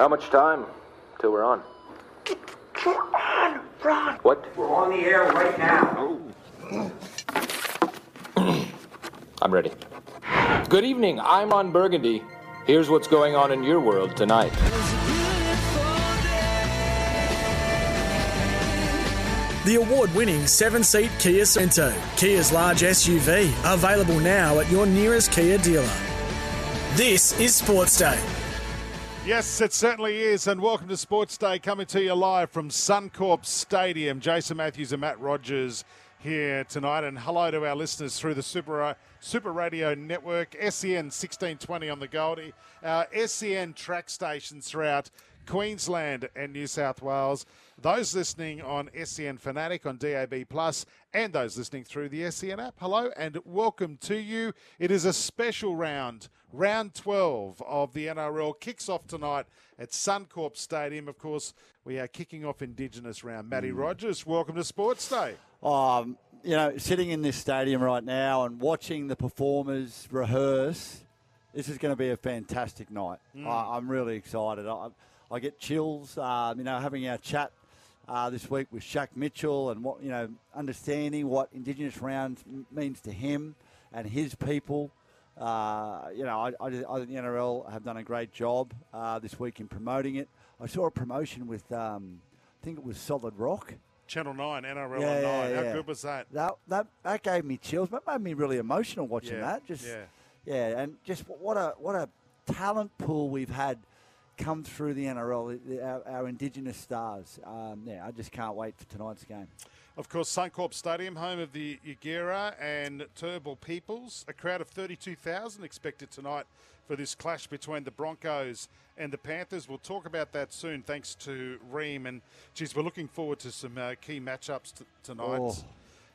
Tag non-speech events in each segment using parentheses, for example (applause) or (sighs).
How much time till we're on? We're on, Ron. What? We're on the air right now. (clears throat) I'm ready. Good evening. I'm Ron Burgundy. Here's what's going on in your world tonight. The award winning seven seat Kia Sorento, Kia's large SUV, available now at your nearest Kia dealer. This is Sports Day. Yes, it certainly is. And welcome to Sports Day, coming to you live from Suncorp Stadium. Jason Matthews and Matt Rogers here tonight. And hello to our listeners through the Super, uh, Super Radio Network, SEN 1620 on the Goldie, our SEN track stations throughout Queensland and New South Wales. Those listening on SEN Fanatic on DAB Plus and those listening through the SEN app. Hello and welcome to you. It is a special round. Round 12 of the NRL kicks off tonight at Suncorp Stadium. Of course, we are kicking off Indigenous round. Matty Rogers, welcome to Sports Day. Um, you know, sitting in this stadium right now and watching the performers rehearse, this is going to be a fantastic night. I, I'm really excited. I, I get chills. Um, you know, having our chat uh, this week with Shaq Mitchell and what you know, understanding what Indigenous rounds m- means to him and his people. Uh, you know, I, I, I think the NRL have done a great job uh, this week in promoting it. I saw a promotion with, um, I think it was Solid Rock. Channel 9, NRL Yeah, on 9. yeah, How yeah. good was that? That that that gave me chills. That made me really emotional watching that. Just yeah. yeah, and just what a what a talent pool we've had come through the NRL. the- Our, our Indigenous stars. Um, yeah, I just can't wait for tonight's game. Of course, Suncorp Stadium, home of the Yagera and Turrbal Peoples. A crowd of 32,000 expected tonight for this clash between the Broncos and the Panthers. We'll talk about that soon, thanks to Rheem. And, geez, we're looking forward to some uh, key matchups t- tonight. Oh,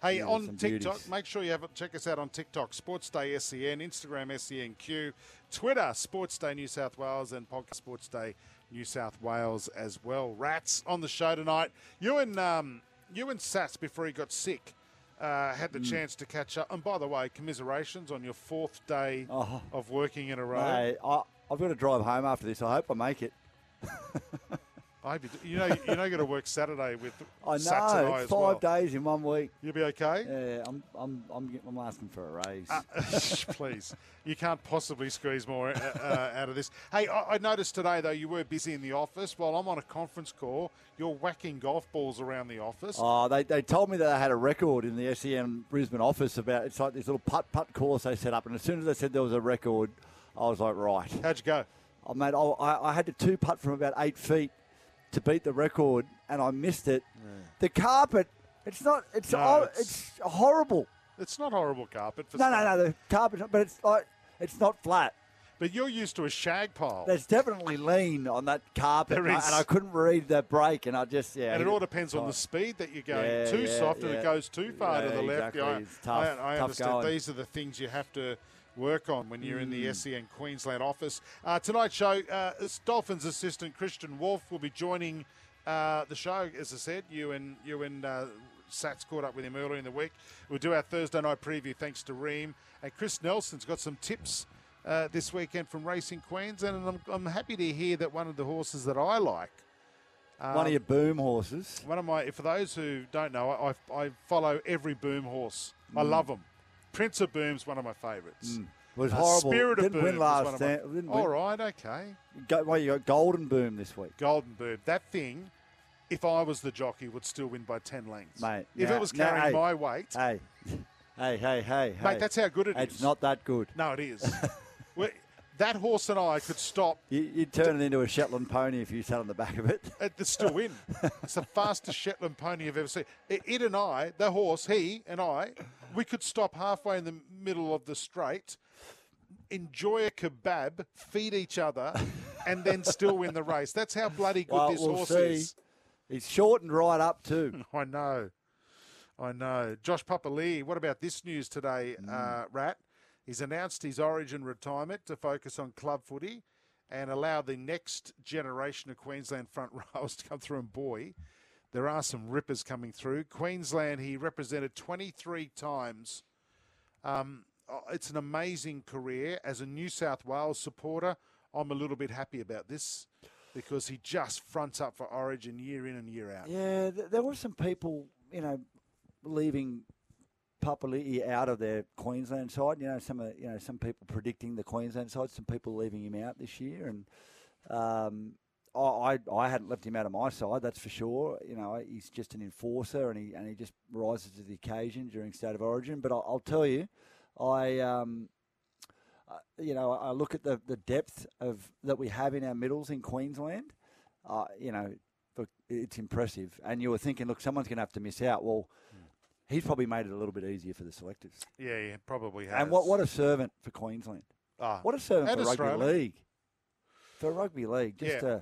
hey, yeah, on TikTok, beauties. make sure you have check us out on TikTok, Sports Day SEN, Instagram SENQ, Twitter, Sports Day New South Wales, and Podcast Sports Day New South Wales as well. Rats on the show tonight. You and um, you and Sats before he got sick. Uh, had Mm. the chance to catch up. And by the way, commiserations on your fourth day Oh. of working in a row. I, I've got to drive home after this. I hope I make it. (laughs) I hope you, know, you know, got to work Saturday with (laughs) I know. I as five well. days in one week. You'll be okay. Yeah, I'm I'm I'm, I'm asking for a raise. (laughs) Uh, Please, you can't possibly squeeze more uh, uh, out of this. Hey, I, I noticed today though you were busy in the office while I'm on a conference call. You're whacking golf balls around the office. Oh, they, they told me that they had a record in the SEN Brisbane office about it's like this little putt putt course they set up, and as soon as they said there was a record, I was like, right. How'd you go? Oh, mate, I, I I had to two putt from about eight feet to beat the record, and I missed it. The carpet, it's not, it's No, oh, it's- it's, horrible. It's not horrible carpet. For No, no, no, the carpet, but it's like it's not flat. But you're used to a shag pile. There's definitely lean on that carpet, There and I- and I couldn't read that break, and I just yeah. and it all depends on the speed that you're going. Yeah, too yeah, soft and it goes too far to Yeah, the left. exactly. Yeah, I- It's tough- I, I tough understand. going. These are the things you have to work on when you're in the Mm. SEN Queensland office. Uh, tonight's show, uh, Dolphins assistant Kristian Woolf will be joining uh, the show. As I said, you and you and uh, Sats caught up with him earlier in the week. We'll do our Thursday night preview thanks to Rheem and Chris Nelson's got some tips. Uh, this weekend from Racing Queensland, and I'm, I'm happy to hear that one of the horses that I like One of your boom horses. one of my, for those who don't know, I, I follow every boom horse. I Mm. love them. Prince of Boom's one of my favourites. was Uh, horrible. Spirit of Didn't Boom win last of my- stand- didn't All win. right, okay. Go, well, you got Golden Boom this week. Golden Boom. That thing, if I was the jockey, would still win by 10 lengths. Mate, If now- it was now, carrying hey, my weight, Hey, (laughs) hey, hey, hey, mate, hey. that's how good it is. It's not that good. No, it is. (laughs) That horse and I could stop. You, you'd turn it into a Shetland pony if you sat on the back of it. (laughs) It's still win. it's the fastest Shetland pony I've ever seen. It, it and I, the horse, he and I, we could stop halfway in the middle of the straight, enjoy a kebab, feed each other, and then still win the race. That's how bloody good Well, this we'll horse see. is. He's shortened right up too. (laughs) I know. I know. Josh Papali'i, what about this news today, uh, Rat? He's announced his origin retirement to focus on club footy and allow the next generation of Queensland front (laughs) rowers to come through. And boy, there are some rippers coming through. Queensland, he represented 23 times. Um, oh, it's an amazing career. As a New South Wales supporter, I'm a little bit happy about this. because he just fronts up for Origin year in and year out. Yeah, there were some people, you know, leaving Papali'i out of their Queensland side. You know, some of you know some people predicting the Queensland side, some people leaving him out this year, and um, I, I I hadn't left him out of my side. That's for sure. You know, he's just an enforcer, and he and he just rises to the occasion during state of origin. But I'll, I'll tell you, I. Um, uh, you know, I look at the, the depth of that we have in our middles in Queensland. Uh, you know, it's impressive. And you were thinking, look, someone's going to have to miss out. Well, he's probably made it a little bit easier for the selectors. Yeah, yeah, probably has. And what, what a servant for Queensland. Ah, What a servant for rugby Australia. league. For rugby league, just Yeah. uh,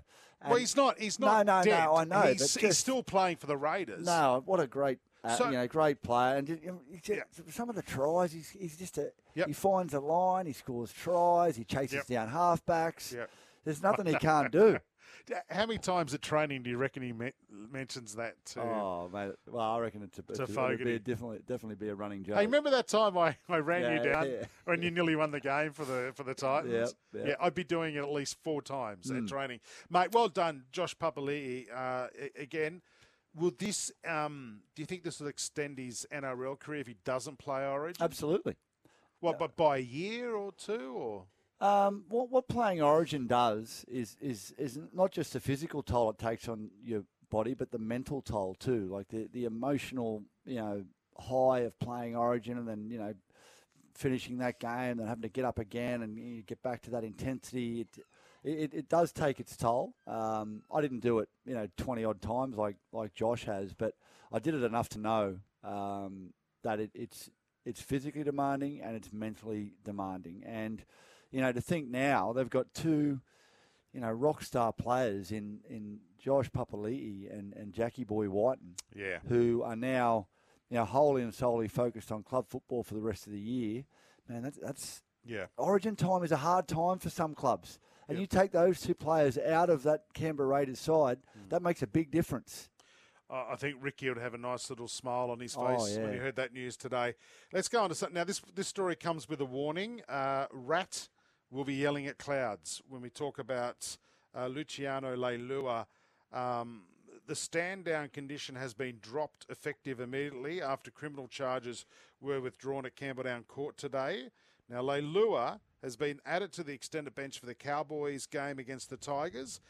Well, he's not. He's not. no, dead. no, I know, He's, but he's still playing for the Raiders. No, what a great, uh, So- you know, great player. And you know, he's just- some of the tries, he's, he's just a. Yep. He finds a line, he scores tries, he chases Yep. down halfbacks. Yep. There's nothing he (laughs) can't do. How many times at training do you reckon he me- mentions that to? Oh, mate. Well, I reckon it's a, it's a, be definitely definitely be a running joke. Hey, remember that time I, I ran you down yeah. when you nearly won the game for the for the Titans? Yep, yep. Yeah, I'd be doing it at least four times Hmm. at training. Mate, well done, Josh Papali'i. Uh, again, will this? Um, do you think this will extend his NRL career if he doesn't play Origin? Absolutely. What, but by a year or two, or Um, what, what playing Origin does is, is is not just the physical toll it takes on your body, but the mental toll too. Like the, the emotional, you know, high of playing Origin and then you know finishing that game and having to get up again and you get back to that intensity. It it, it does take its toll. Um, I didn't do it, you know, twenty odd times like like Josh has, but I did it enough to know um, that it, it's it's physically demanding and it's mentally demanding. And you know, to think now they've got two, you know, rock star players in in Josh Papali'i and and Jackie Boy Wighton, yeah, who are now you know wholly and solely focused on club football for the rest of the year. Man, that's that's yeah. Origin time is a hard time for some clubs. And you take those two players out of that Canberra Raiders side, Hmm. that makes a big difference. Uh, I think Ricky would have a nice little smile on his face Oh, when he heard that news today. Let's go on to something. Now, this this story comes with a warning. Uh, Rat will be yelling at clouds when we talk about uh, Luciano Leilua. Um, the stand down condition has been dropped effective immediately after criminal charges were withdrawn at Campbelltown Court today. Now, Leilua has been added to the extended bench for the Cowboys game against the Tigers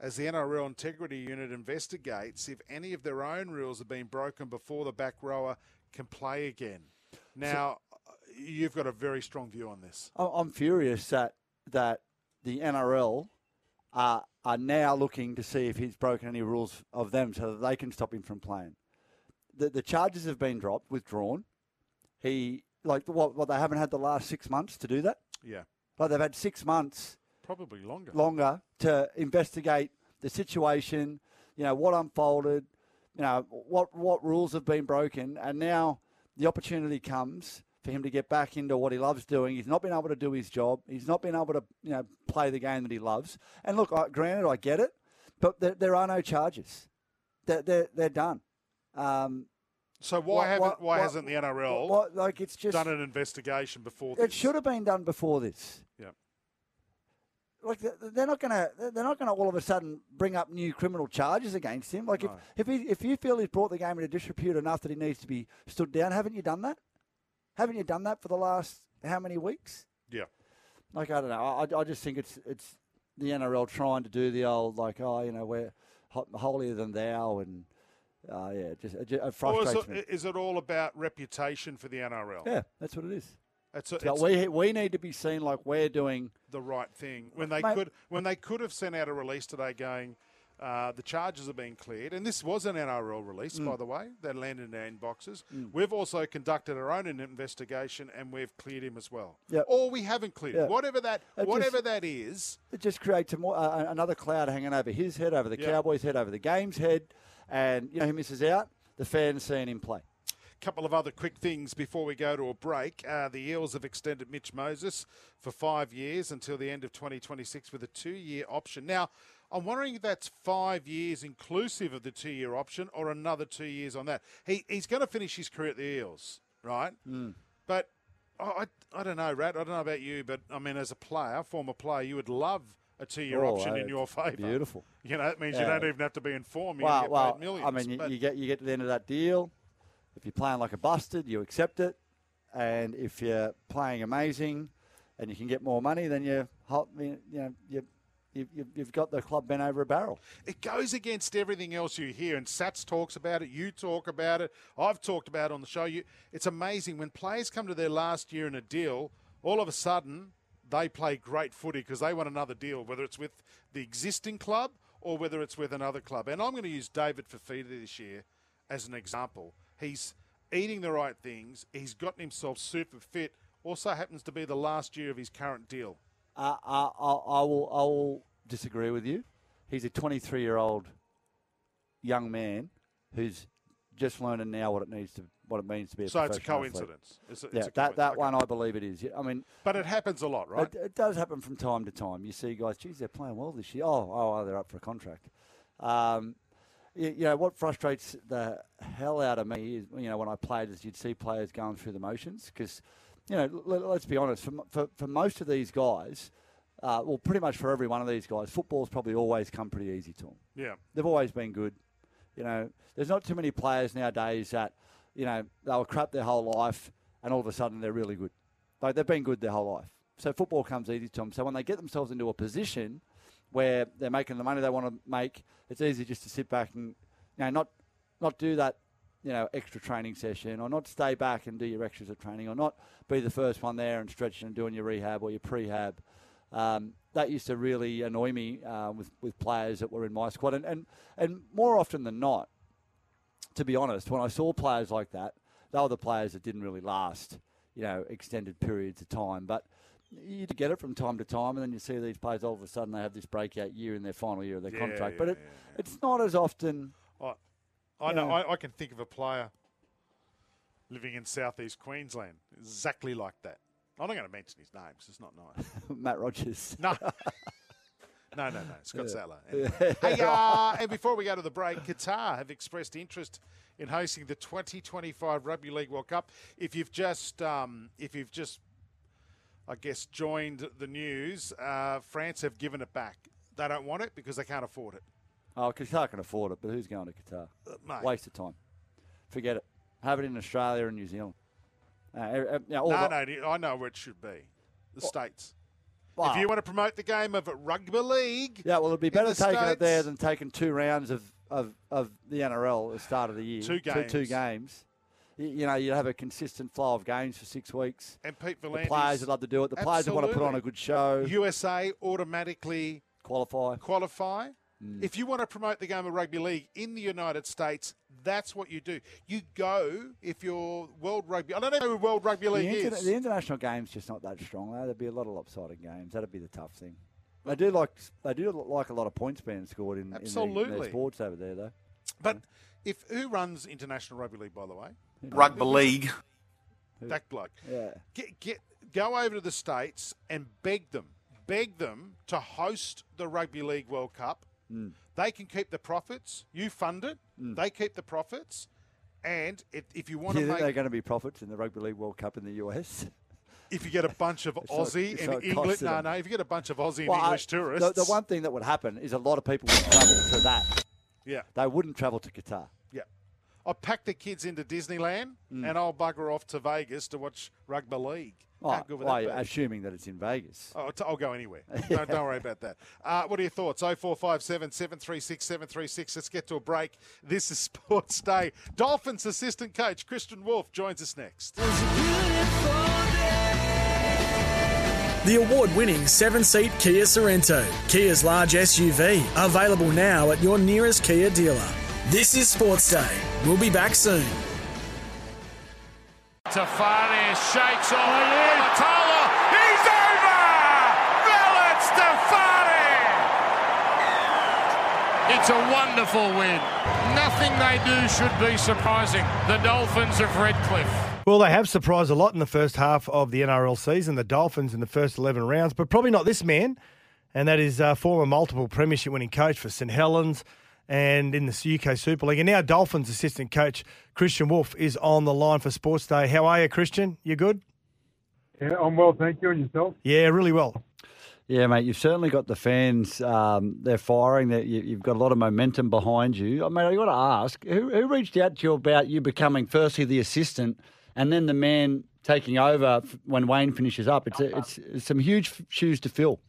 as the NRL Integrity Unit investigates if any of their own rules have been broken before the back rower can play again. Now, you've got a very strong view on this. I- I'm furious that that the NRL are are now looking to see if he's broken any rules of them so that they can stop him from playing. The the charges have been dropped, withdrawn. He like what what they haven't had the last six months to do that. Yeah, Like they've had six months probably longer. longer to investigate the situation, you know, what unfolded, you know, what what rules have been broken, and now the opportunity comes for him to get back into what he loves doing. He's not been able to do his job. He's not been able to, you know, play the game that he loves. And look, I, granted, I get it, but there, there are no charges. They're they're, they're done. Um, So why what- haven't what- why hasn't the NRL what- like it's just done an investigation before this? it should have been done before this. Yeah. like they're not going to they're not going to all of a sudden bring up new criminal charges against him. Like No. if if he, if you feel he's brought the game into disrepute enough that he needs to be stood down, haven't you done that? Haven't you done that for the last how many weeks? Yeah. Like I don't know. I, I just think it's it's the NRL trying to do the old like oh you know we're holier than thou and uh, yeah just it, ju- it Or is it, me. is it all about reputation for the NRL? Yeah, that's what it is. It's, a, It's like we we need to be seen like we're doing. the right thing when they Mate- could when they could have sent out a release today going. Uh, the charges have been cleared, and this was an NRL release, Mm. by the way, that landed in our inboxes. We've also conducted our own investigation, and we've cleared him as well. Yep. Or we haven't cleared him. Whatever that, It just- whatever that is. It just creates a more, uh, another cloud hanging over his head, over the Yeah. Cowboys' head, over the game's head, and you know he misses out. The fans seeing him play. couple of other quick things before we go to a break. Uh, the Eels have extended Mitch Moses for five years until the end of 2026 with a two year option. Now, I'm wondering if that's five years inclusive of the two year option or another two years on that. He, he's going to finish his career at the Eels, right? But I, I, I don't know, Rat. I don't know about you, but I mean, as a player, former player, you would love a two-year Oh, option uh, in your favour. Beautiful. You know, it means you don't even have to be informed. form. You Well, get well, paid millions. I mean, you, you get you get to the end of that deal. If you're playing like a busted, you accept it, and if you're playing amazing, and you can get more money, then you you know you. You've, got the club bent over a barrel. it goes against everything else you hear. And Sats talks about it. You talk about it. I've talked about it on the show. You, it's amazing when players come to their last year in a deal. All of a sudden, they play great footy because they want another deal, whether it's with the existing club or whether it's with another club. And I'm going to use David Fifita this year as an example. He's eating the right things. He's gotten himself super fit. Also happens to be the last year of his current deal. Uh, I, I, I will I will disagree with you. He's a 23 year old young man who's just learning now what it needs to what it means to be a So it's a coincidence. It's a, Yeah, it's a that, that coincidence. one I believe it is. I mean, But it happens a lot, right? It, it does happen from time to time. You see guys, geez, they're playing well this year. Oh, oh, they're up for a contract. Um, you, you know what frustrates the hell out of me is you know when I played is you'd see players going through the motions because you know let, us be honest for, for for most of these guys, uh, well pretty much for every one of these guys, football's probably always come pretty easy to them. yeah. They've always been good. You know, there's not too many players nowadays that, you know, they were crap their whole life and all of a sudden they're really good. Like they've been good their whole life. So football comes easy to them. So when they get themselves into a position where they're making the money they want to make, it's easy just to sit back and, you know, not not do that, you know, extra training session or not stay back and do your extras of training or not be the first one there and stretching and doing your rehab or your prehab. Um, that used to really annoy me uh, with, with players that were in my squad. And, and, and more often than not, to be honest, when I saw players like that, they were the players that didn't really last, you know, extended periods of time. But you get it from time to time, and then you see these players all of a sudden they have this breakout year in their final year of their Yeah, contract. yeah, but it, yeah, it's not as often. I, I know. I, I can think of a player living in southeast Queensland exactly like that. I'm not going to mention his name 'cause it's not nice. (laughs) Matt Rogers. No. (laughs) No, no, no. Scott Sattler. And, hey, uh, (laughs) and before we go to the break, Qatar have expressed interest in hosting the 2025 Rugby League World Cup. If you've just, um, if you've just, I guess, joined the news, uh, France have given it back. They don't want it because they can't afford it. Oh, Qatar can afford it, but who's going to Qatar? mate. Waste of time. Forget it. Have it in Australia and New Zealand. Uh, uh, you know, all No, the- no, I know where it should be. The States. Wow. If you want to promote the game of rugby league, Yeah, well, it'd be better taking it there States- than taking two rounds of, of, of the NRL at the start of the year. Two games. Two games. You, you know, you'd have a consistent flow of games for six weeks. and Pete The players would love to do it. The players would want to put on a good show, USA automatically qualify. qualify. Mm. If you want to promote the game of rugby league in the United States, that's what you do. You go if you're World Rugby. I don't know who World Rugby The, League is. the international game's just not that strong. Though. There'd be a lot of lopsided games. That'd be the tough thing. They do like they do like a lot of points being scored in, in, their- in Absolutely. their sports over there, though. but if who runs international rugby league, by the way? Rugby league. That bloke. Yeah. Get, get go over to the states and beg them, beg them to host the Rugby League World Cup. Mm. They can keep the profits. You fund it. They keep the profits. And if, if you want Do to you think make they're going to be profits in the Rugby League World Cup in the US? (laughs) if you get a bunch of (laughs) Aussie it's and not English, no, no, if you get a bunch of Aussie and Well, I- English tourists, The, the one thing that would happen is a lot of people would travel to that. yeah, They wouldn't travel to Qatar. Yeah. I'll pack the kids into Disneyland Mm. and I'll bugger off to Vegas to watch rugby league. Oh, How good would well, that assuming that it's in Vegas. Oh, t- I'll go anywhere. (laughs) don't, don't worry about that. Uh, what are your thoughts? 0457 736 736. Let's get to a break. This is (laughs) Sports Day. Dolphins assistant coach Kristian Woolf joins us next. The award winning seven seat Kia Sorento, Kia's large SUV, available now at your nearest Kia dealer. This is Sports Day. We'll be back soon. Tafani shakes on Matola. He's over! Velez Tafani! It's a wonderful win. Nothing they do should be surprising. The Dolphins of Redcliffe. Well, they have surprised a lot in the first half of the NRL season, the Dolphins in the first 11 rounds, but probably not this man, and that is uh, former multiple premiership winning coach for St Helens and in the UK Super League. And now Dolphins assistant coach Kristian Woolf is on the line for Sports Day. How are you, Kristian? You good? Yeah, I'm well, thank you. And yourself? Yeah, really well. Yeah, mate, you've certainly got the fans. Um, they're firing. That you, have got a lot of momentum behind you. I mean, I got to ask, who, who reached out to you about you becoming firstly the assistant and then the man taking over when Wayne finishes up? It's a, it's, it's some huge shoes to fill.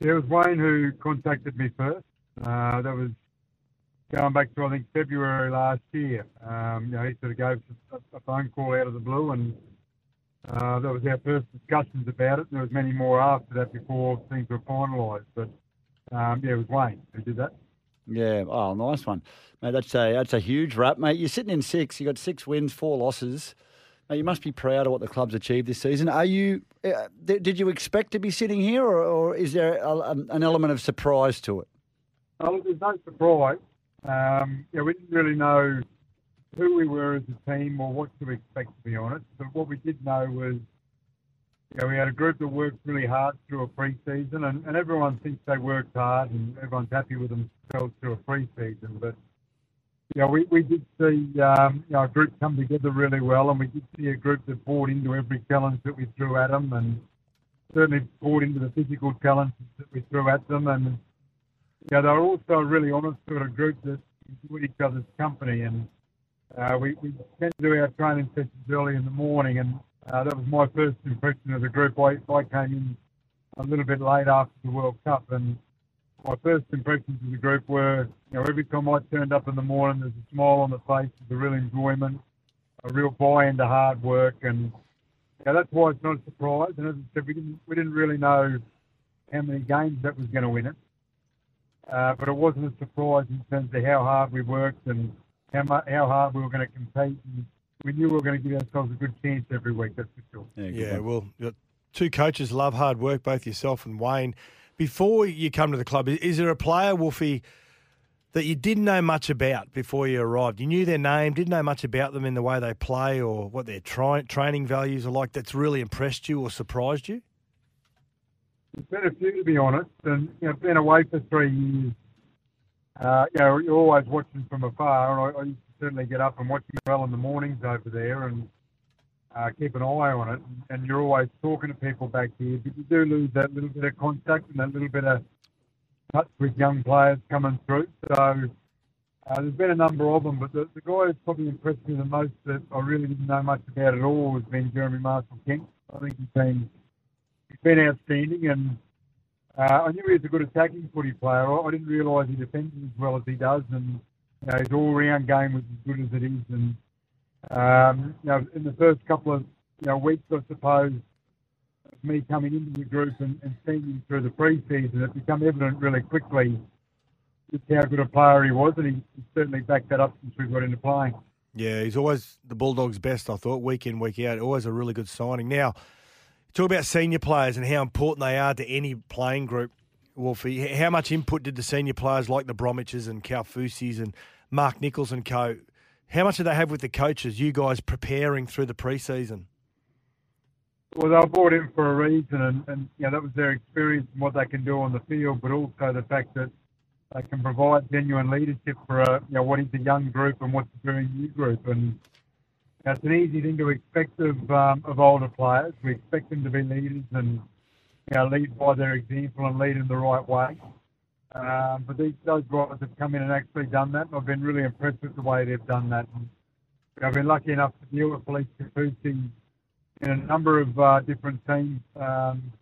Yeah, it was Wayne who contacted me first. Uh, that was going back to I think February last year. Um, you know, he sort of gave a, phone call out of the blue and uh, that was our first discussions about it. There was many more after that before things were finalised. But um, yeah, it was Wayne who did that. Yeah, oh, nice one, mate. That's a that's a huge wrap, mate. You're sitting in six. You got six wins, four losses. Mate, you must be proud of what the club's achieved this season. Are you? Uh, did you expect to be sitting here, or, or is there a, an element of surprise to it? Oh, there's no surprise. Um, yeah, we didn't really know who we were as a team or what to expect, to be honest. But what we did know was, you know, we had a group that worked really hard through a pre-season, and, and everyone thinks they worked hard, and everyone's happy with themselves through a pre-season. But you know, we, we did see um, you know, a group come together really well, and we did see a group that bought into every challenge that we threw at them, and certainly bought into the physical challenges that we threw at them. And you know, they were also really honest sort of group that enjoyed each other's company. And uh, we, we tend to do our training sessions early in the morning, and uh, that was my first impression of the group. I, I came in a little bit late after the World Cup, and my first impressions of the group were, you know, every time I turned up in the morning, there's a smile on the face, there's a real enjoyment, a real buy into hard work, and yeah, that's why it's not a surprise. And as I said, we didn't we didn't really know how many games that was going to win it, uh, but it wasn't a surprise in terms of how hard we worked and how much, how hard we were going to compete. And we knew we were going to give ourselves a good chance every week. That's for sure. Yeah, yeah well, two coaches love hard work, both yourself and Wayne before you come to the club, is there a player, Wolfie, that you didn't know much about before you arrived? You knew their name, didn't know much about them in the way they play or what their tri- training values are like that's really impressed you or surprised you? There's been a few, to be honest. And, you know, been away for three years, uh, you know, you're always watching from afar. And I, I used to certainly get up and watch well in the mornings over there. And uh, keep an eye on it. And you're always talking to people back here, but you do lose that little bit of contact and that little bit of touch with young players coming through. So uh, there's been a number of them, but the, the guy who's probably impressed me the most that I really didn't know much about at all has been Jeremy Marshall-King. I think he's been he's been outstanding, and uh, I knew he was a good attacking footy player. I, I didn't realise he defended as well as he does, and you know, his all-round game was as good as it is, and um, you know, in the first couple of you know weeks, I suppose, me coming into the group and, and seeing him through the pre-season, it became evident really quickly just how good a player he was, and he, he certainly backed that up since we got into playing. Yeah, he's always the Bulldogs' best, I thought, week in, week out. Always a really good signing. Now, talk about senior players and how important they are to any playing group. Wolfie, how much input did the senior players like the Bromwiches and Kaufusis and Mark Nicholls and co how much do they have with the coaches, you guys preparing through the preseason? Well, they were brought in for a reason, and, and you know, that was their experience and what they can do on the field, but also the fact that they can provide genuine leadership for a, you know, what is a young group and what's a very new group. And it's an easy thing to expect of, um, of older players. We expect them to be leaders and you know, lead by their example and lead in the right way. Um, but these those guys have come in and actually done that. And I've been really impressed with the way they've done that. And I've been lucky enough to deal with Felise Kaufusi in a number of uh, different teams, um,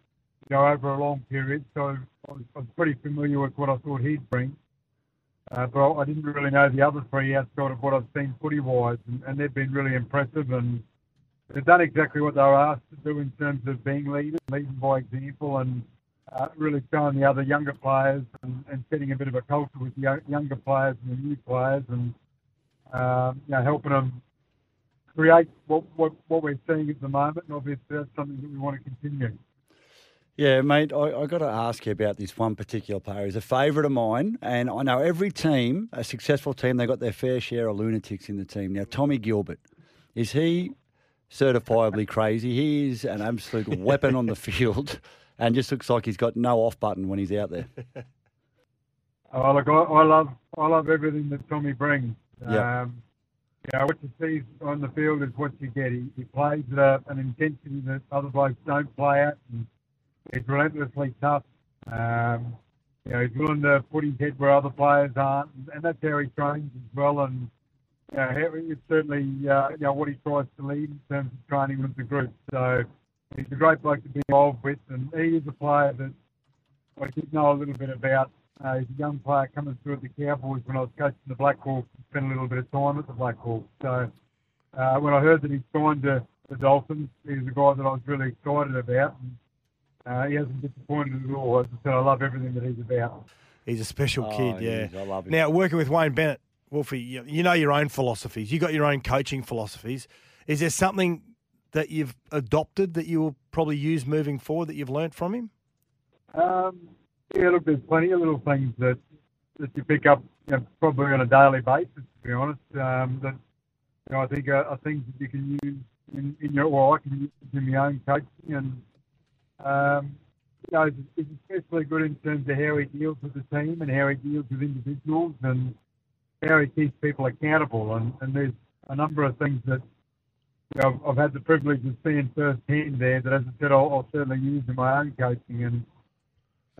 you know, over a long period. So I was, I was pretty familiar with what I thought he'd bring. Uh, but I didn't really know the other three outside of what I've seen footy-wise, and, and they've been really impressive. And they've done exactly what they were asked to do in terms of being leaders, leading by example, and uh, really showing the other younger players and, and, setting a bit of a culture with the younger players and the new players and um, you know, helping them create what, what, what we're seeing at the moment. And obviously, that's something that we want to continue. Yeah, mate, I, I got to ask you about this one particular player. He's a favourite of mine, and I know every team, a successful team, they got their fair share of lunatics in the team. Now, Tommy Gilbert, is he certifiably crazy? He is an absolute (laughs) weapon on the field and just looks like he's got no off button when he's out there. (laughs) oh, look, I, I, love I love everything that Tommy brings. Yeah. Um, you know, what you see on the field is what you get. He, he plays at a, an intensity that other blokes don't play at. And he's relentlessly tough. Um, you know, he's willing to put his head where other players aren't, and that's how he trains as well. And you know, it's certainly uh, you know what he tries to lead in terms of training with the group. So he's a great bloke to be involved with, and he is a player that I did know a little bit about. Uh, he's a young player coming through at the Cowboys when I was coaching the Blackhawks. Spent a little bit of time at the Blackhawks. So uh, when I heard that he signed to the Dolphins, he's a guy that I was really excited about. And, uh, he hasn't disappointed at all. As I said, I love everything that he's about. He's a special Oh, kid, yeah. is. I love him. Now, working with Wayne Bennett, Wolfie, you, you know your own philosophies. You got your own coaching philosophies. Is there something that you've adopted that you will probably use moving forward that you've learnt from him? Um, yeah, look, there's plenty of little things that that you pick up you know, probably on a daily basis. To be honest, um, that you know, I think are, are things that you can use in, in your or I can use in my own coaching, and um, you know, it's especially good in terms of how he deals with the team and how he deals with individuals and how he keeps people accountable. And, and there's a number of things that you know, I've, I've had the privilege of seeing firsthand there that, as I said, I'll, I'll certainly use in my own coaching. And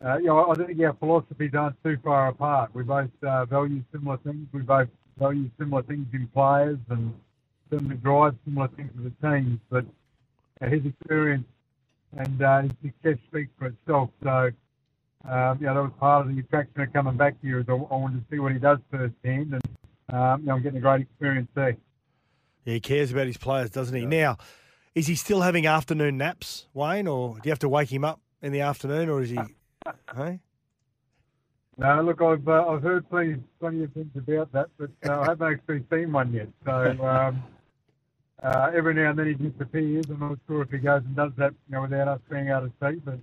uh, you know, I think our philosophies aren't too far apart. We both uh, value similar things. We both value similar things in players and certainly drive similar things with the teams. But his experience and uh, his success speaks for itself. So, um, you know, that was part of the attraction of coming back here is I, I wanted to see what he does firsthand, and um, you know, I'm getting a great experience there. Yeah, he cares about his players, doesn't he? Now, is he still having afternoon naps, Wayne, or do you have to wake him up in the afternoon, or is he? (laughs) hey? No, look, I've uh, I've heard plenty plenty of things about that, but uh, I haven't actually seen one yet. So um, uh, every now and then he disappears. I'm not sure if he goes and does that, you know, without us being able to see. But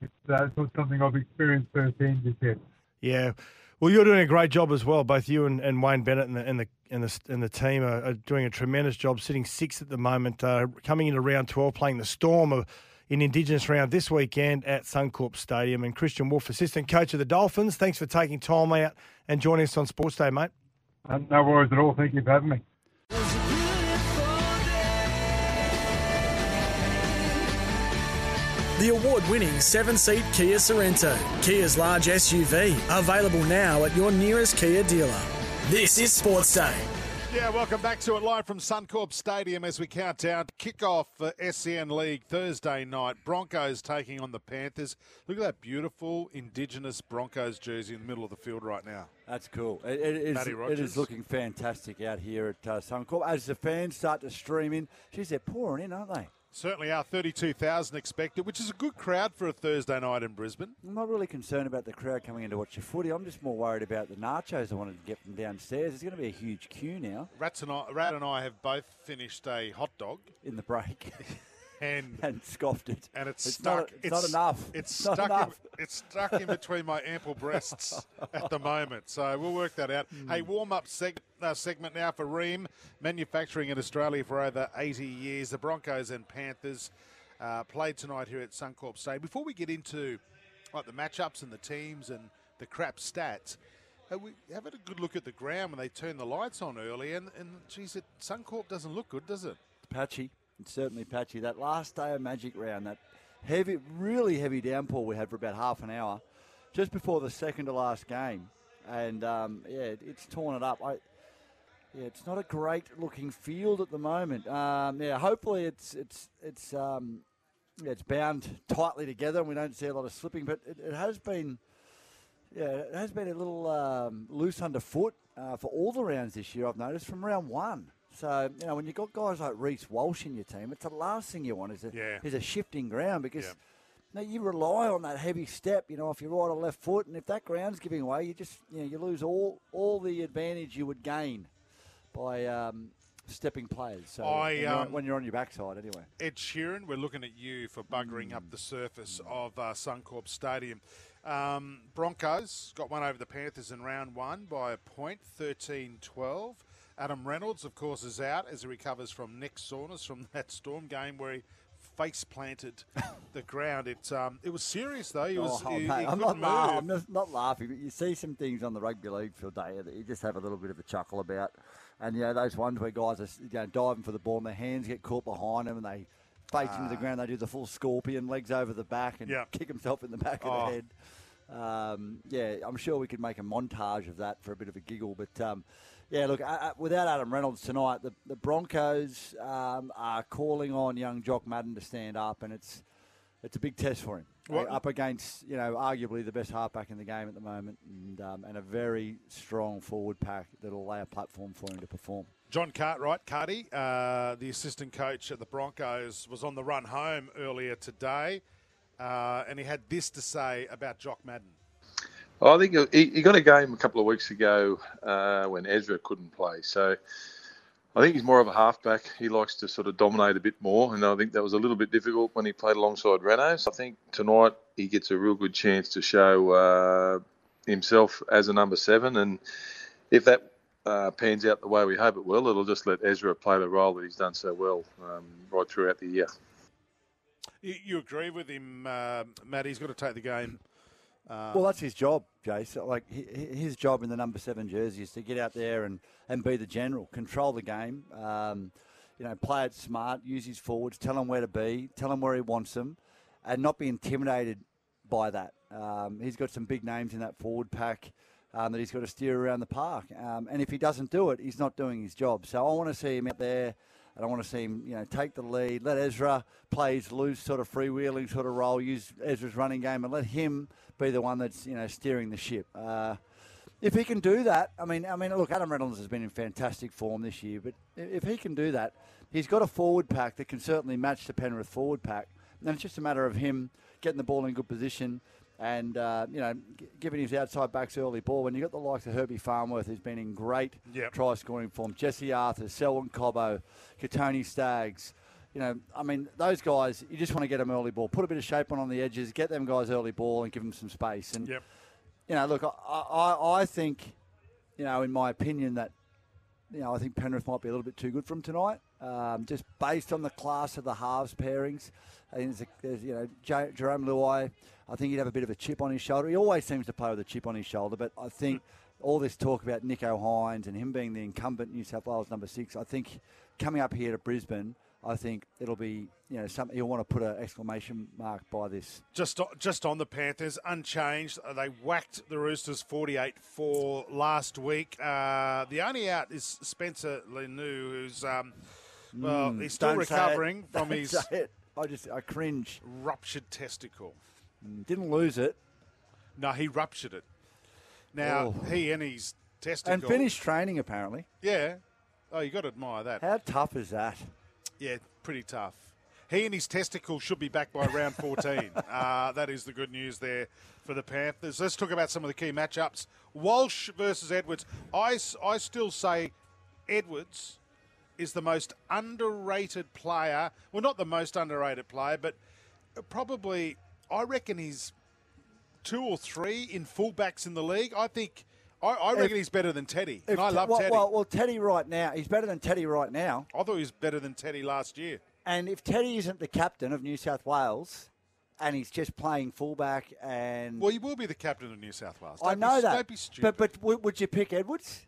it's, uh, it's not something I've experienced firsthand just yet. Yeah. Well, you're doing a great job as well. Both you and, and Wayne Bennett and the and the and the, and the team are, are doing a tremendous job, sitting sixth at the moment, uh, coming into round twelve, playing the Storm of, in Indigenous round this weekend at Suncorp Stadium. And Kristian Woolf, assistant coach of the Dolphins, thanks for taking time out and joining us on Sports Day, mate. Uh, no worries at all. Thank you for having me. The award winning seven seat Kia Sorento, Kia's large SUV, available now at your nearest Kia dealer. This is Sports Day. Yeah, welcome back to it live from Suncorp Stadium as we count down kickoff for SCN League Thursday night. Broncos taking on the Panthers. Look at that beautiful Indigenous Broncos jersey in the middle of the field right now. That's cool. It, it, is, Matty it Rogers. is looking fantastic out here at uh, Suncorp. As the fans start to stream in, geez, they're pouring in, aren't they? Certainly are 32,000 expected, which is a good crowd for a Thursday night in Brisbane. I'm not really concerned about the crowd coming in to watch your footy. I'm just more worried about the nachos I wanted to get from downstairs. There's going to be a huge queue now Rats and I, Rat and I have both finished a hot dog in the break (laughs) and (laughs) and scoffed it. and it's, It's stuck. not- it's not enough. It's, It's not stuck. enough. In, (laughs) it's stuck in between my ample breasts (laughs) at the moment. So we'll work that out. Hmm. Hey, warm up seg- uh, segment now for Rheem manufacturing in Australia for over 80 years. The Broncos and Panthers uh, played tonight here at Suncorp Stadium. Before we get into like the matchups and the teams and the crap stats. we have had a good look at the ground when they turned the lights on early, and, and geez, it, Suncorp doesn't look good, does it? patchy. Certainly patchy. That last day of Magic Round, that heavy, really heavy downpour we had for about half an hour, just before the second to last game, and um, yeah, it, it's torn it up. I, yeah, it's not a great looking field at the moment. Um, yeah, hopefully it's it's it's um, yeah, it's bound tightly together, and we don't see a lot of slipping. But it, it has been. Yeah, it has been a little um, loose underfoot uh, for all the rounds this year. I've noticed from round one. So you know when you've got guys like Reece Walsh in your team, it's the last thing you want is a Yeah. is a shifting ground because Yeah. you, you rely on that heavy step. You know if you're right or left foot, and if that ground's giving way, you just you know you lose all all the advantage you would gain by um, stepping players. So I, when, you're on, um, when you're on your backside, anyway. Ed Sheeran, we're looking at you for buggering up the surface of uh, Suncorp Stadium. Um, Broncos got one over the Panthers in round one by a point, 13 12. Adam Reynolds, of course, is out as he recovers from neck soreness from that storm game where he face planted the ground. It um, it was serious though. He was. Oh, he, he I'm, not laugh, I'm not laughing, but you see some things on the rugby league field day that you just have a little bit of a chuckle about. And, you know, those ones where guys are you know, diving for the ball and their hands get caught behind them and they face into the ground. They do the full scorpion, legs over the back, and Yeah. kick himself in the back Oh. of the head. Um, yeah, I'm sure we could make a montage of that for a bit of a giggle. But um, yeah, look, uh, without Adam Reynolds tonight, the, the Broncos um, are calling on young Jock Madden to stand up, and it's it's a big test for him. What- up against, you know, arguably the best halfback in the game at the moment, and, um, and a very strong forward pack that'll lay a platform for him to perform. John Cartwright, Carty, uh, the assistant coach at the Broncos, was on the run home earlier today, uh, and he had this to say about Jock Madden. I think he, he got a game a couple of weeks ago uh, when Ezra couldn't play. So I think he's more of a halfback. He likes to sort of dominate a bit more, and I think that was a little bit difficult when he played alongside Reyno. So I think tonight he gets a real good chance to show uh, himself as a number seven, and if that uh, pans out the way we hope it will, it'll just let Ezra play the role that he's done so well um, right throughout the year. You, you agree with him, uh, Matt? He's got to take the game. Uh, Well, that's his job, Jace. Like hi- hi- his job in the number seven jersey is to get out there and, and be the general, control the game. Um, you know, play it smart, use his forwards, tell him where to be, tell him where he wants them, and not be intimidated by that. Um, he's got some big names in that forward pack um, that he's got to steer around the park. Um, and if he doesn't do it, he's not doing his job. So I want to see him out there. I want to see him, you know, take the lead. Let Ezra play his loose, sort of freewheeling sort of role. Use Ezra's running game, and let him be the one that's, you know, steering the ship. Uh, if he can do that, I mean, I mean, look, Adam Reynolds has been in fantastic form this year, but if he can do that, he's got a forward pack that can certainly match the Penrith forward pack. And it's just a matter of him getting the ball in good position and, uh, you know, g- giving his outside backs early ball. When you've got the likes of Herbie Farnworth, who's been in great Yep. try scoring form, Jesse Arthur, Selwyn Cobbo, Kotoni Staggs. You know, I mean, those guys, you just want to get them early ball, put a bit of shape on on the edges, get them guys early ball, and give them some space. And Yep. you know, look, I, I, I think, you know, in my opinion, that, you know, I think Penrith might be a little bit too good for him tonight, um, just based on the class of the halves pairings. I think there's, a, there's you know, J- Jarome Luai, I think he'd have a bit of a chip on his shoulder. He always seems to play with a chip on his shoulder, but I think all this talk about Nicho Hynes and him being the incumbent New South Wales number six, I think coming up here to Brisbane, I think it'll be, you know, something he'll want to put an exclamation mark by this. Just just on the Panthers, unchanged. Uh, They whacked the Roosters 48-4 last week. Uh, the only out is Spencer Leniu, who's um, well, he's still Don't say it. recovering from (laughs) his. I just, I cringe. ruptured testicle. Didn't lose it. No, he ruptured it. Now Oh. he and his testicle And finished training, apparently. Yeah. Oh, you got to admire that. How tough is that? Yeah, pretty tough. He and his testicles should be back by round 14. (laughs) uh, that is the good news there for the Panthers. Let's talk about some of the key matchups. Walsh versus Edwards. I, I still say Edwards is the most underrated player. Well, not the most underrated player, but probably, I reckon he's two or three in fullbacks in the league. I think, I, I reckon If- he's better than Teddy. And I love well, Teddy. Well, well, Teddy right now, he's better than Teddy right now. I thought he was better than Teddy last year. And if Teddy isn't the captain of New South Wales, and he's just playing fullback, and Well, he will be the captain of New South Wales. I Don't know be, that, Don't be stupid. but but w- would you pick Edwards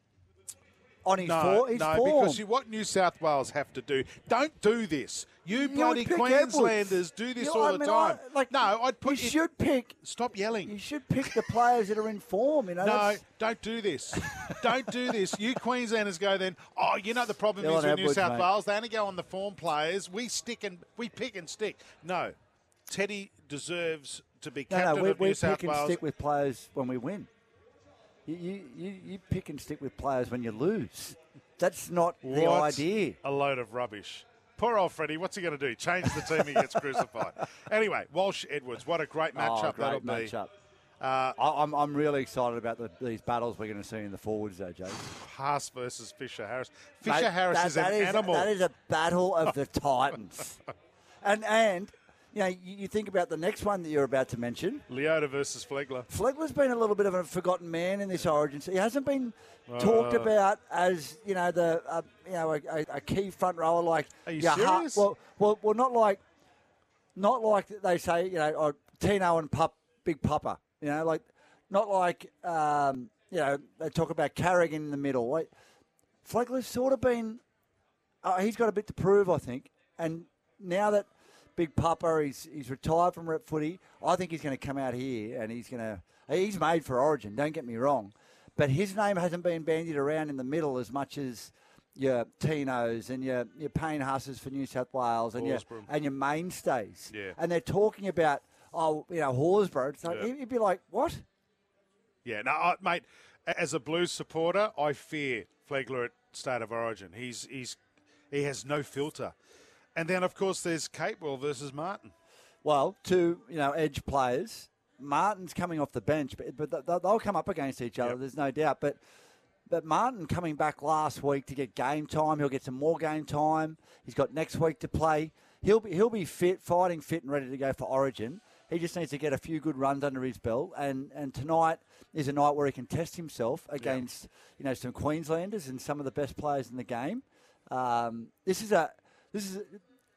on his no, form? His no, form. because you, what New South Wales have to do. Don't do this. You, You bloody Queenslanders Edwards. do this You- all I the mean, time. I- like, no, I'd put you it- should pick. Stop yelling. You should pick the players that are in form. You know, no, that's- don't do this. don't do this. You Queenslanders go then. Oh, you know the problem Dylan is with New Edwards, South mate. Wales. They only go on the form players. We stick and we pick and stick. No, Teddy deserves to be captain no, we, of we New South pick and stick with players when we win. You, you, you, pick and stick with players when you lose. That's not the idea. A load of rubbish. Poor old Freddie, what's he going to do? Change the team, he gets (laughs) crucified. Anyway, Walsh Edwards, what a great matchup oh, great that'll be. matchup. Uh, I, I'm, I'm really excited about the, these battles we're going to see in the forwards, though, Jake. Haas versus Fisher Harris. Fisher Harris that- is that an animal. That is a battle of the (laughs) titans. and and you know, you, you think about the next one that you're about to mention. Leota versus Flegler. Flegler's been a little bit of a forgotten man in this Origin. He hasn't been talked Uh. about as you know the uh, you know a, a, a key front rower like. Are you heart- serious? well, well, well, not like, not like they say you know, or Tino and Pup, Big Papa. You know, like not like um, you know they talk about Carrigan in the middle. Like Flegler's sort of been. Uh, he's got a bit to prove, I think, and now that big Papa, He's he's retired from rep footy. I think he's going to come out here and he's going to. He's made for Origin. Don't get me wrong, but his name hasn't been bandied around in the middle as much as your Tinos and your your Payne Haases for New South Wales and your and your mainstays. Yeah. And they're talking about oh you know Horsburgh. So like, Yeah. He'd be like what? Yeah, no, I, mate. As a Blues supporter, I fear Flegler at State of Origin. He's he's he has no filter. And then, of course, there's Capewell versus Martin. Well, two you know edge players. Martin's coming off the bench, but, but they'll come up against each other. Yep. There's no doubt. But but Martin coming back last week to get game time. He'll get some more game time. He's got next week to play. He'll be he'll be fit, fighting fit, and ready to go for Origin. He just needs to get a few good runs under his belt. And and tonight is a night where he can test himself against you know some Queenslanders and some of the best players in the game. Um, this is a this is.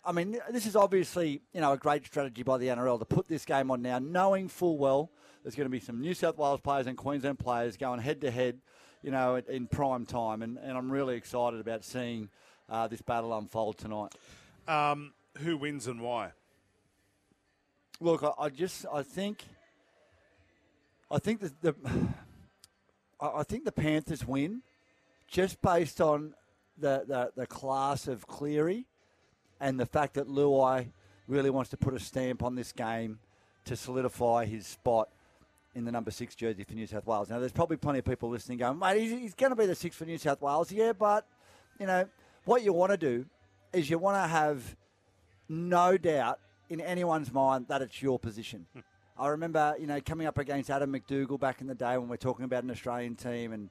I mean, this is obviously you know a great strategy by the NRL to put this game on now, knowing full well there's going to be some New South Wales players and Queensland players going head to head, you know, in- in prime time, and, and I'm really excited about seeing uh, this battle unfold tonight. Um, who wins and why? Look, I, I just I think I think the, the (sighs) I I think the Panthers win just based on the, the, the class of Cleary and the fact that Luai really wants to put a stamp on this game to solidify his spot in the number six jersey for New South Wales. Now, there's probably plenty of people listening going, mate, he's, he's going to be the six for New South Wales. Yeah, but, you know, what you want to do is you want to have no doubt in anyone's mind that it's your position. Hmm. I remember, you know, coming up against Adam McDougall back in the day when we're talking about an Australian team, and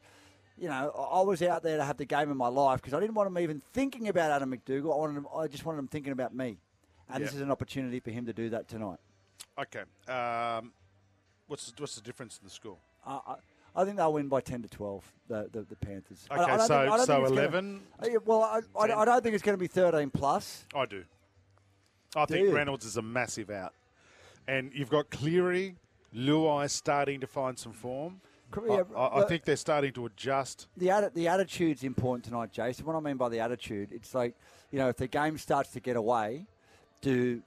you know, I was out there to have the game of my life because I didn't want him even thinking about Adam McDougall. I wanted him, I just wanted him thinking about me, and this is an opportunity for him to do that tonight. Okay. Um, what's what's the difference in the score? I, I, I think they'll win by ten to twelve. The the, the Panthers. Okay, I don't so think- so think it's gonna- eleven. Uh, well, I, I, I don't think it's going to be thirteen plus. I do. I Do think you? Reynolds is a massive out, and you've got Cleary, Luai starting to find some form. I, I, I think they're starting to adjust. the atti- the attitude's important tonight, Jason. What I mean by the attitude, it's like you know, if the game starts to get away, do,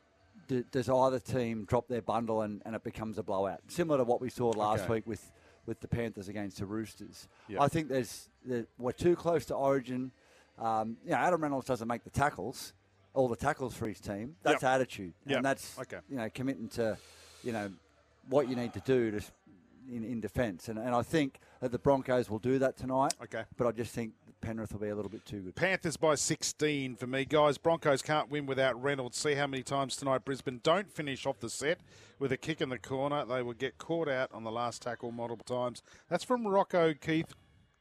do does either team drop their bundle and, and it becomes a blowout, similar to what we saw last Okay. week with, with the Panthers against the Roosters. Yep. I think there's that we're too close to Origin. Um, you know, Adam Reynolds doesn't make the tackles, all the tackles for his team. That's Yep. attitude, Yep. and that's Okay. you know committing to, you know, what you need to do to. In, in defence, and, and I think that the Broncos will do that tonight. Okay. But I just think Penrith will be a little bit too good. Panthers by 16 for me, guys. Broncos can't win without Reynolds. See how many times tonight Brisbane don't finish off the set with a kick in the corner. They will get caught out on the last tackle multiple times. That's from Rocco, Keith,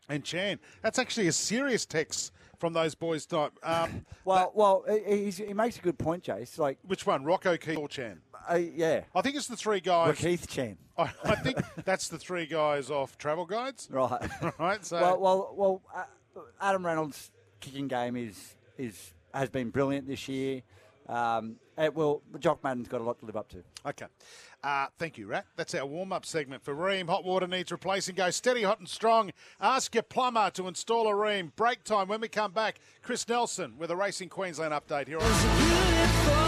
and Chan. That's actually a serious text from those boys tonight. Um, Well, well, he makes a good point, Jace. Like, which one, Rocco, Keith, or Chan? Uh, yeah, I think it's the three guys. Keith Chan, I, (laughs) I think that's the three guys off Travel Guides, (laughs) right? (laughs) right? So well, well, well. Uh, Adam Reynolds' kicking game is is has been brilliant this year. Um, it will. Jock Madden's got a lot to live up to. Okay. Uh, thank you, Rat. That's our warm up segment for Rheem. Hot water needs replacing. Go steady, hot and strong. Ask your plumber to install a Rheem. Break time when we come back. Chris Nelson with a Racing Queensland update here on.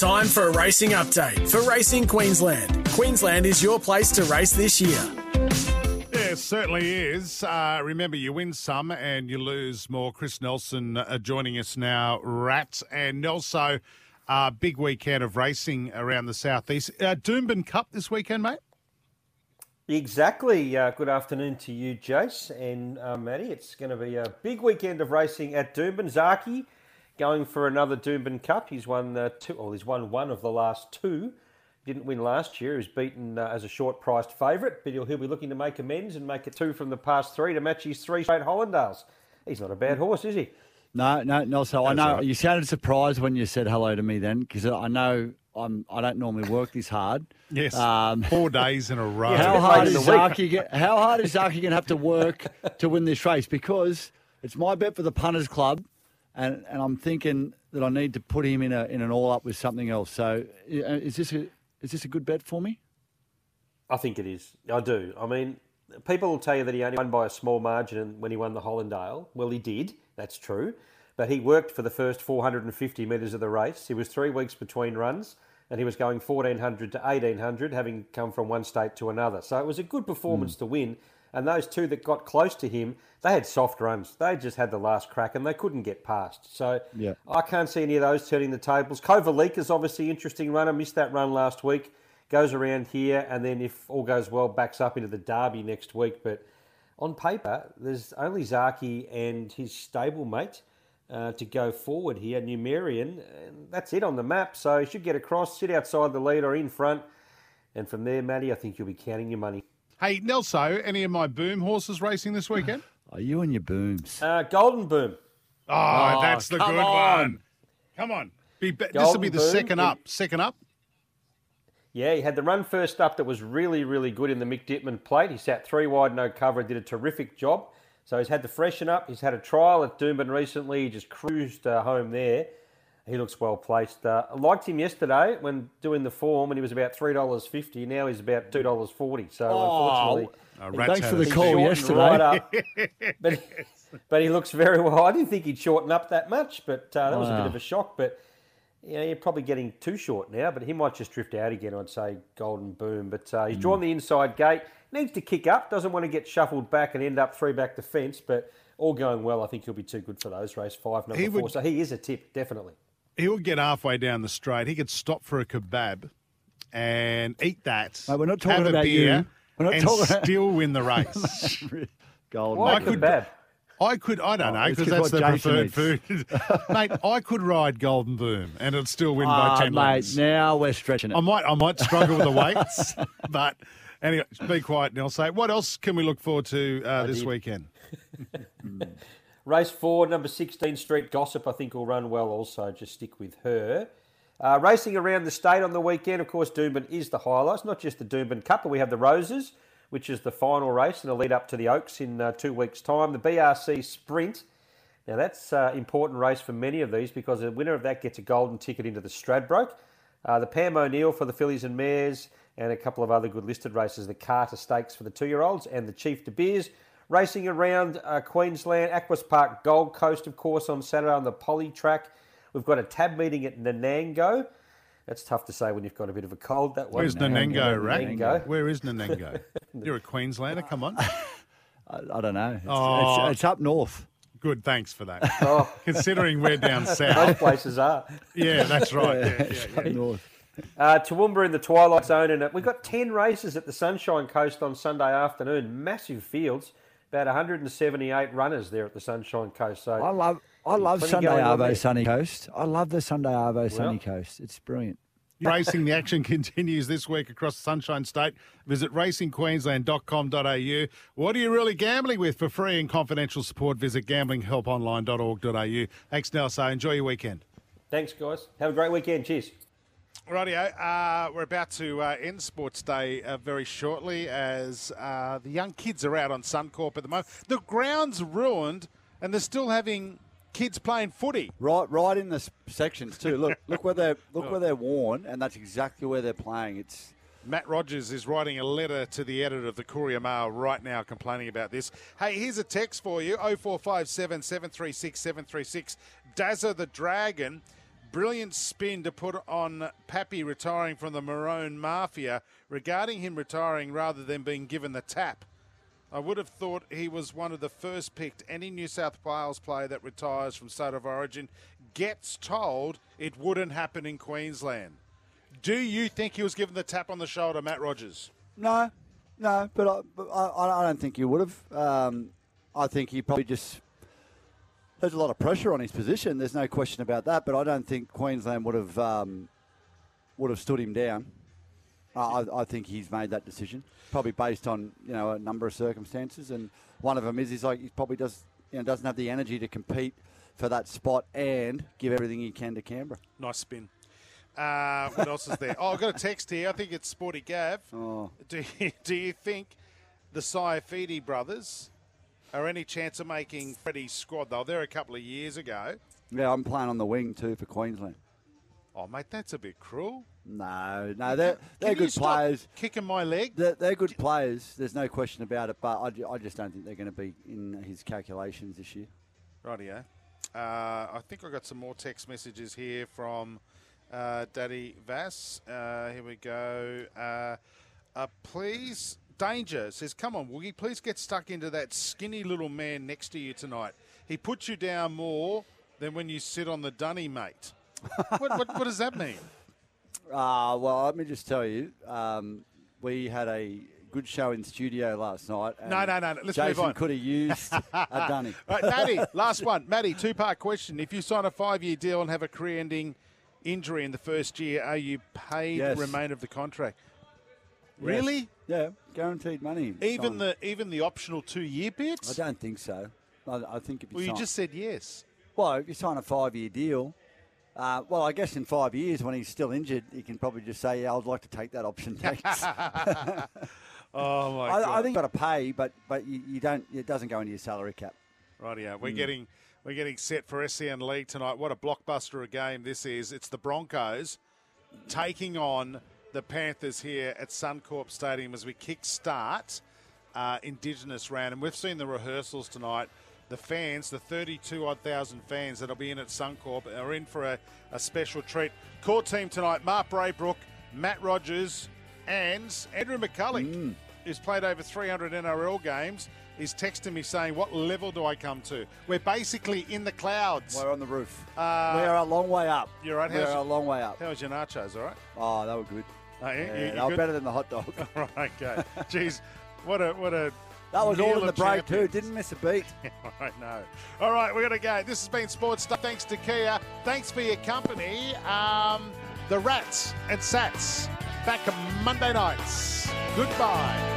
Time for a racing update for Racing Queensland. Queensland is your place to race this year. Yeah, it certainly is. Uh, remember, you win some and you lose more. Chris Nelson uh, joining us now, Rat. And also, uh, big weekend of racing around the southeast. Uh, Doomben Cup this weekend, mate? Exactly. Uh, good afternoon to you, Jace and uh, Matty. It's going to be a big weekend of racing at Doomben. Zaaki going for another Doomben Cup. He's won uh, two. Well, he's won one of the last two. Didn't win last year. He was beaten uh, as a short-priced favourite, but he'll, he'll be looking to make amends and make it two from the past three to match his three straight Hollindales. He's not a bad horse, is he? No, no, no. So I know all right. you sounded surprised when you said hello to me then, because I know I'm I don't normally work this hard. Yes, Um, four days in a (laughs) row. how hard is in. Zaaki? How hard is Zaaki going to have to work to win this race? Because it's my bet for the punters club, and, and I'm thinking that I need to put him in a in an all up with something else. So uh, is this a is this a good bet for me? I think it is. I do. I mean, people will tell you that he only won by a small margin when he won the Hollindale. Well, he did. That's true. But he worked for the first 450 metres of the race. He was three weeks between runs, and he was going 1400 to 1800, having come from one state to another. So it was a good performance to win. And those two that got close to him, they had soft runs. They just had the last crack, and they couldn't get past. So Yeah. I can't see any of those turning the tables. Kovalik is obviously interesting runner. Missed that run last week. Goes around here, and then if all goes well, backs up into the Derby next week. But on paper, there's only Zaaki and his stablemate uh, to go forward here, Numerian. And that's it on the map. So he should get across, sit outside the lead or in front. And from there, Matty, I think you'll be counting your money. Hey, Nelso, any of my boom horses racing this weekend? Are (sighs) you and your booms? Uh, Golden Boom. Oh, Oh, that's the good on. one. Come on. Be, be, this will be the Boom second up. Second up. Yeah, he had the run first up that was really, really good in the Mick Dittman plate. He sat three wide, no cover, and did a terrific job. So he's had to freshen up. He's had a trial at Doomben recently. He just cruised uh, home there. He looks well placed. Uh, I liked him yesterday when doing the form, and he was about three dollars fifty. Now he's about two dollars forty. So unfortunately, Oh, Hey, Rats thanks for the call yesterday. right up. (laughs) but, but he looks very well. I didn't think he'd shorten up that much, but uh, that was a bit of a shock. But you know, you're probably getting too short now. But he might just drift out again. I'd say Golden Boom. But uh, he's Hmm. drawn the inside gate. Needs to kick up. Doesn't want to get shuffled back and end up three back the fence. But all going well, I think he'll be too good for those race five, number He four. would- So he is a tip, definitely. He'll get halfway down the straight. He could stop for a kebab and eat that. Mate, we're not talking have a about beer, you. We're not and talking- still (laughs) win the race. (laughs) Golden. Why I could- kebab? I could, I don't Oh, know, because that's what the Jason preferred food. (laughs) Mate, I could ride Golden Boom and it'd still win by Ah, 10 mate, lengths. now we're stretching it. I might, I might struggle with the weights, but anyway, be quiet, Nelson. What else can we look forward to uh, this did. weekend? Race four, number 16 Street Gossip, I think will run well also. Just stick with her. Uh, racing around the state on the weekend, of course, Doomben is the highlight. It's not just the Doomben Cup, but we have the Roses, which is the final race and the lead up to the Oaks in uh, two weeks' time. The BRC Sprint. Now, that's an important race for many of these because the winner of that gets a golden ticket into the Stradbroke. Uh, the Pam O'Neill for the fillies and mares, and a couple of other good listed races. The Carter Stakes for the two year olds, and the Chief De Beers. Racing around uh, Queensland, Aquis Park, Gold Coast, of course, on Saturday on the Poly track. We've got a tab meeting at Nanango. That's tough to say when you've got a bit of a cold. That one. Where's Nanango, Rack? Nanango. Where is Nanango? (laughs) You're a Queenslander, come on. (laughs) I, I don't know. It's, Oh. it's, it's up north. Good, thanks for that. Oh, (laughs) Considering we're down south. south. places are. Yeah, that's right. Yeah, yeah, It's yeah. north. Uh, Toowoomba in the Twilight Zone, and uh, we've got 10 races at the Sunshine Coast on Sunday afternoon. Massive fields, about 178 runners there at the Sunshine Coast. So I love I love Sunday going. Arvo Sunny Coast. I love the Sunday Arvo Sunny Coast. It's brilliant. (laughs) Racing, the action (laughs) continues this week across the Sunshine State. Visit racingqueensland.com.au. What are you really gambling with? For free and confidential support, visit gamblinghelponline.org.au. Thanks, Nelson. Enjoy your weekend. thanks, guys. Have a great weekend. Cheers. Rightio, uh, we're about to uh, end Sports Day uh, very shortly as uh, the young kids are out on Suncorp at the moment. The ground's ruined and they're still having kids playing footy. Right, right in the s- sections too. Look, (laughs) look where they're look where they're worn, and that's exactly where they're playing. It's Mat Rogers is writing a letter to the editor of the Courier Mail right now complaining about this. Hey, here's a text for you 0457 736 736. Dazza the Dragon. Brilliant spin to put on Pappy retiring from the Maroon Mafia regarding him retiring rather than being given the tap. I would have thought he was one of the first picked. Any New South Wales player that retires from State of Origin gets told it wouldn't happen in Queensland. Do you think he was given the tap on the shoulder, Mat Rogers? no, no, but I, but I, I don't think you would have. Um, I think he probably just there's a lot of pressure on his position. There's no question about that. But I don't think Queensland would have um, would have stood him down. I, I- think he's made that decision, probably based on you know a number of circumstances, and one of them is he's like he probably does you know doesn't have the energy to compete for that spot and give everything he can to Canberra. Nice spin. Uh, what else is there? Oh, I've got a text here. I think it's Sporty Gav. Oh. Do you, (laughs) do you think the Saifiti brothers are any chance of making Freddie's squad? They were there a couple of years ago. Yeah, I'm playing on the wing too for Queensland. Oh, mate, that's a bit cruel. No, no, they're they're Can good players. Kicking my leg. They're, they're good players. There's no question about it. But I, I just don't think they're going to be in his calculations this year. Rightio. Uh, I think I've got some more text messages here from uh, Daddy Vass. Uh, here we go. Uh, uh, please, Danger says, "Come on, Woogie, please get stuck into that skinny little man next to you tonight. He puts you down more than when you sit on the dunny, mate." (laughs) what, what, what does that mean? Uh, well, let me just tell you, um, we had a good show in studio last night. No, no, no, no, let's Jason move on. could have used (laughs) a dunny. Right, Maddie, (laughs) last one. Maddie, two part question. If you sign a five year deal and have a career ending injury in the first year, are you paid Yes. the remainder of the contract? Yes. Really? Yeah, guaranteed money. Even Sign- the even the optional two year bits? I don't think so. I, I think if you Well, you just said yes. well, if you sign a five-year deal, uh, well, I guess in five years when he's still injured, he can probably just say, "Yeah, I'd like to take that option." (laughs) Thanks. (laughs) Oh my I, god! I think you've got to pay, but but you, you don't. It doesn't go into your salary cap. Rightio. yeah, We're getting we're getting set for SEN League tonight. What a blockbuster of a game this is. It's the Broncos taking on the Panthers here at Suncorp Stadium as we kick start uh, Indigenous round. And we've seen the rehearsals tonight. The fans, the 32 odd thousand fans that'll be in at Suncorp, are in for a, a special treat. Core team tonight Mark Braybrook, Mat Rogers, and Andrew McCullough, who's played over 300 NRL games, is texting me saying, What level do I come to? We're basically in the clouds. We're on the roof. Uh, We're a long way up. You're right. We're a long way up. How was your nachos, all right? Oh, they were good. Oh, yeah, Yeah, you- they were better than the hot dog. (laughs) right, okay. Jeez, what a what a (laughs) That was all in the break too. Didn't miss a beat. (laughs) I know. All right, we're going to go. This has been Sports Stuff. Thanks to Kia. Thanks for your company. Um, the Rats and Sats back on Monday nights. Goodbye.